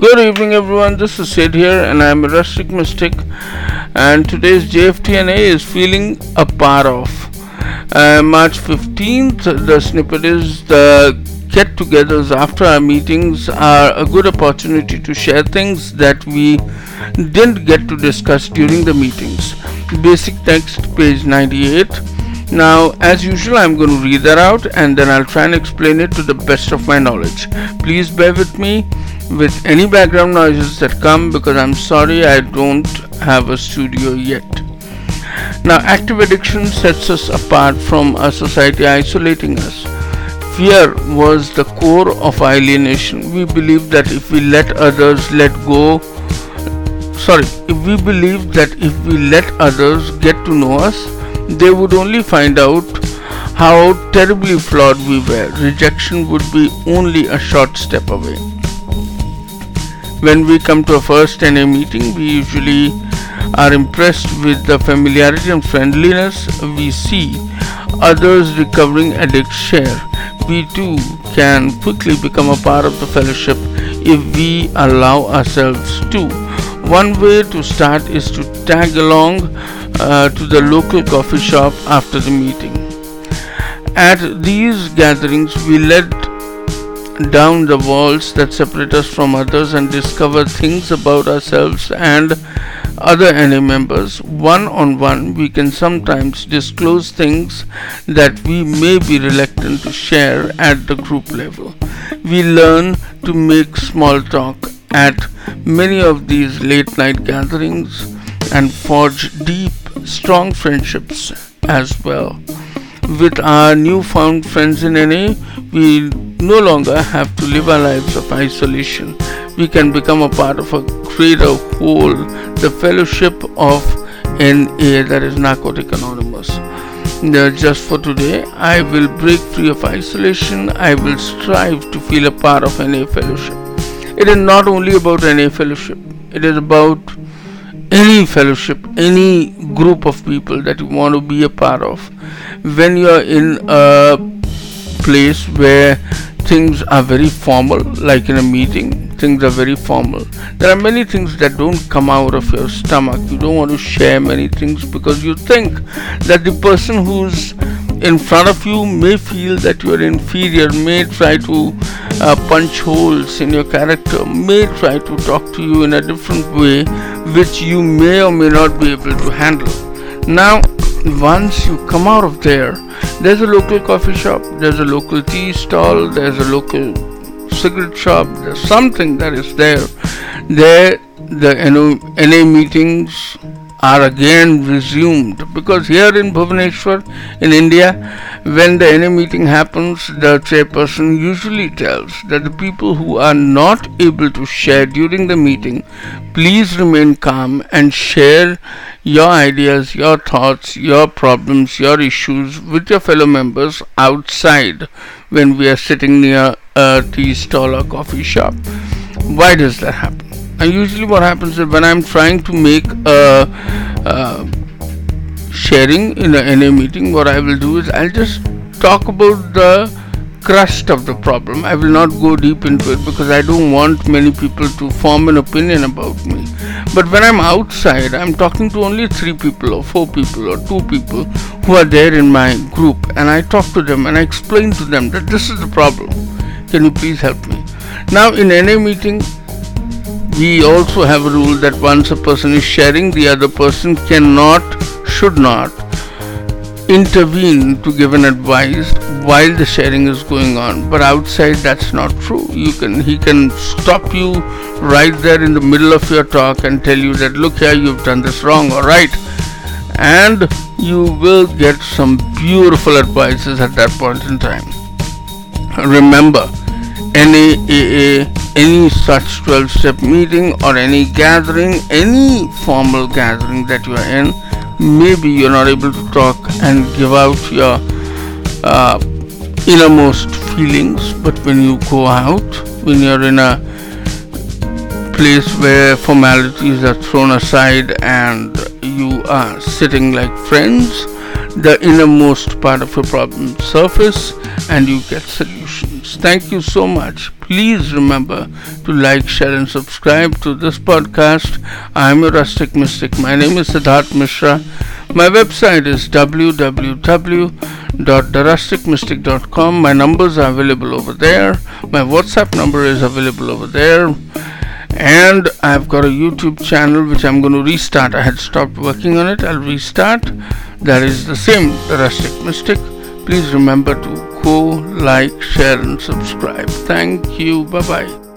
Good evening, everyone. This is Sid here, and I'm a rustic mystic. And today's JFTNA is feeling a part of. Uh, March 15th, the snippet is the get togethers after our meetings are a good opportunity to share things that we didn't get to discuss during the meetings. Basic text, page 98. Now, as usual, I'm going to read that out and then I'll try and explain it to the best of my knowledge. Please bear with me with any background noises that come because I'm sorry I don't have a studio yet. Now, active addiction sets us apart from our society, isolating us. Fear was the core of alienation. We believe that if we let others let go, sorry, if we believe that if we let others get to know us, they would only find out how terribly flawed we were. Rejection would be only a short step away. When we come to a first NA meeting, we usually are impressed with the familiarity and friendliness we see others recovering addicts share. We too can quickly become a part of the fellowship if we allow ourselves to. One way to start is to tag along uh, to the local coffee shop after the meeting. At these gatherings, we let down the walls that separate us from others and discover things about ourselves and other NA members. One on one, we can sometimes disclose things that we may be reluctant to share at the group level. We learn to make small talk at many of these late night gatherings and forge deep, strong friendships as well. With our newfound friends in NA, we no longer have to live our lives of isolation. We can become a part of a greater whole, the fellowship of NA, that is Narcotic Anonymous. Now, just for today, I will break free of isolation. I will strive to feel a part of NA fellowship. It is not only about NA fellowship, it is about any fellowship, any group of people that you want to be a part of. When you are in a place where things are very formal, like in a meeting, things are very formal. There are many things that don't come out of your stomach. You don't want to share many things because you think that the person who's in front of you may feel that you are inferior, may try to uh, punch holes in your character, may try to talk to you in a different way, which you may or may not be able to handle. Now, once you come out of there, there's a local coffee shop, there's a local tea stall, there's a local cigarette shop, there's something that is there. There, the NA meetings are again resumed because here in Bhubaneswar, in India, when the NA meeting happens, the chairperson usually tells that the people who are not able to share during the meeting, please remain calm and share your ideas, your thoughts, your problems, your issues with your fellow members outside when we are sitting near a tea stall or coffee shop. Why does that happen? And usually what happens is when I'm trying to make a, a sharing in a, in a meeting what I will do is I'll just talk about the crust of the problem. I will not go deep into it because I don't want many people to form an opinion about me. But when I'm outside I'm talking to only three people or four people or two people who are there in my group and I talk to them and I explain to them that this is the problem. Can you please help me? Now in any meeting we also have a rule that once a person is sharing, the other person cannot, should not intervene to give an advice while the sharing is going on. But outside, that's not true. You can he can stop you right there in the middle of your talk and tell you that look here, you've done this wrong. All right, and you will get some beautiful advices at that point in time. Remember, NAAA any such 12 step meeting or any gathering, any formal gathering that you are in, maybe you're not able to talk and give out your uh, innermost feelings, but when you go out, when you're in a place where formalities are thrown aside and you are sitting like friends, the innermost part of your problem surface and you get solutions. Thank you so much. Please remember to like, share, and subscribe to this podcast. I am a rustic mystic. My name is Siddharth Mishra. My website is www.therusticmystic.com. My numbers are available over there. My WhatsApp number is available over there. And I've got a YouTube channel which I'm going to restart. I had stopped working on it. I'll restart. That is the same, The Rustic Mystic. Please remember to go, like, share, and subscribe. Thank you. Bye bye.